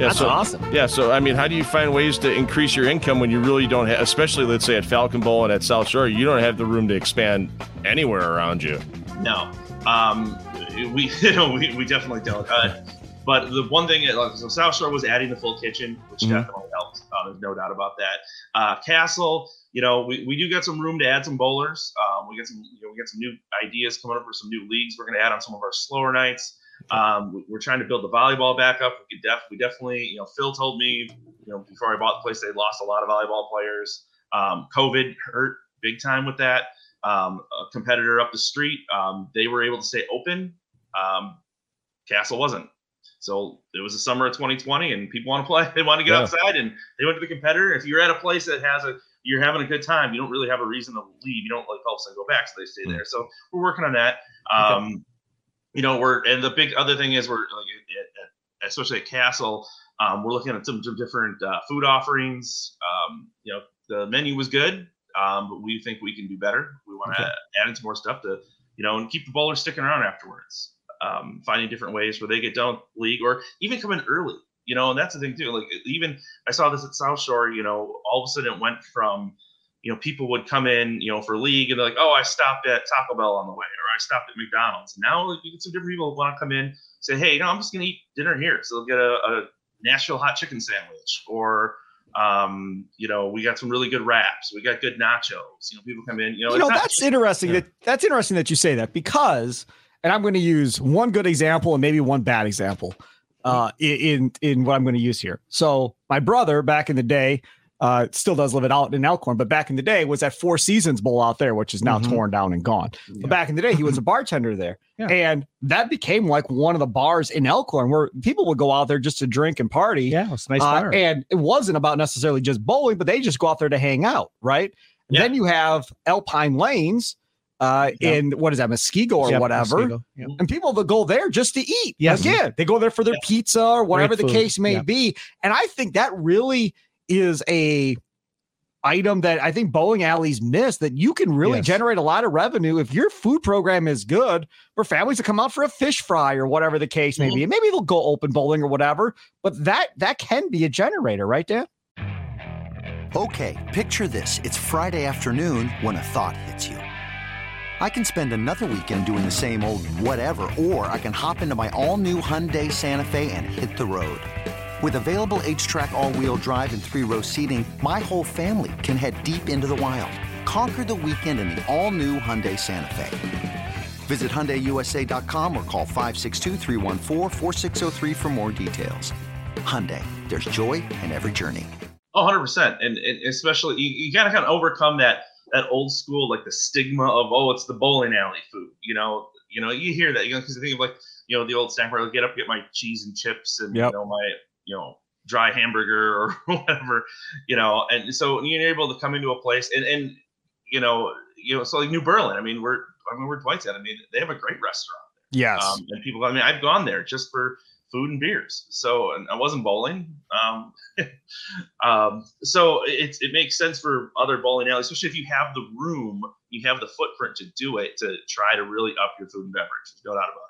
Yeah, That's so, awesome. Yeah, so I mean, how do you find ways to increase your income when you really don't have, especially let's say at Falcon Bowl and at South Shore, you don't have the room to expand anywhere around you. No, um, we you know we, we definitely don't. Uh, but the one thing, like so South Shore was adding the full kitchen, which Mhm. definitely helped. Uh, there's no doubt about that. Uh, Castle, you know, we, we do get some room to add some bowlers. Um, we get some, you know, we get some new ideas coming up for some new leagues. We're going to add on some of our slower nights. Um, we- we're trying to build the volleyball back up. We could def, we definitely, you know, Phil told me, you know, before I bought the place, they lost a lot of volleyball players. Um, COVID hurt big time with that. Um, a competitor up the street, um, they were able to stay open. Um, Castle wasn't. So it was the summer of 2020, and people want to play. They want to get Yeah. outside, and they went to the competitor. If you're at a place that has a, you're having a good time. You don't really have a reason to leave. You don't like all of a sudden go back, so they stay Mm. there. So we're working on that. Um, You know, we're and the big other thing is we're like, at, at, especially at Castle, um, we're looking at some, some different uh, food offerings. Um, you know, the menu was good, um, but we think we can do better. We want to Okay. add in some more stuff to, you know, and keep the bowlers sticking around afterwards. Um, finding different ways where they get done with league or even come in early. You know, and that's the thing too. Like even I saw this at South Shore. You know, all of a sudden it went from, you know, people would come in, you know, for league and they're like, oh, I stopped at Taco Bell on the way, or I stopped at McDonald's. And now you get some different people who want to come in, say, hey, you know, I'm just gonna eat dinner here. So they'll get a, a Nashville hot chicken sandwich, or um, you know, we got some really good wraps. We got good nachos. You know, people come in. You know, you know that's just- interesting yeah. that that's interesting that you say that because and i'm going to use one good example and maybe one bad example uh in in what i'm going to use here so my brother back in the day uh still does live it out in elkhorn but back in the day was at four seasons bowl out there which is now Mhm. torn down and gone Yeah. but back in the day he was a bartender there Yeah. and that became like one of the bars in elkhorn where people would go out there just to drink and party Yeah, it's a nice uh, and it wasn't about necessarily just bowling, but they just go out there to hang out, right? Yeah. Then you have Alpine Lanes uh, Yeah. in what is that, Muskego or Yep, whatever. Muskego, yep. And people that go there just to eat. Yes. Again, they go there for their Yeah. pizza or whatever the food, case may yeah. be. And I think that really is a item that I think bowling alleys miss that you can really Yes. generate a lot of revenue if your food program is good for families to come out for a fish fry or whatever the case may Mm-hmm. be. And maybe they'll go open bowling or whatever, but that that can be a generator, right, Dan? Okay, picture this. It's Friday afternoon when a thought hits you. I can spend another weekend doing the same old whatever, or I can hop into my all new Hyundai Santa Fe and hit the road. With available HTRAC, all wheel drive, and three row seating, my whole family can head deep into the wild. Conquer the weekend in the all new Hyundai Santa Fe. Visit HyundaiUSA.com or call 562-314-4603 for more details. Hyundai, there's joy in every journey. Oh, 100%. And, and especially, you, you got to kind of overcome that that old school like the stigma of oh it's the bowling alley food. You know, you know you hear that you know because I think of like you know the old snack where I get up get my cheese and chips and Yep. you know my you know dry hamburger or whatever you know and so you're able to come into a place and and you know you know so like New Berlin I mean we're I mean we're Dwight's at I mean they have a great restaurant Yes. um, and people I mean I've gone there just for food and beers. So and I wasn't bowling. Um, um, so it, it makes sense for other bowling alleys especially if you have the room you have the footprint to do it to try to really up your food and beverage. No doubt about it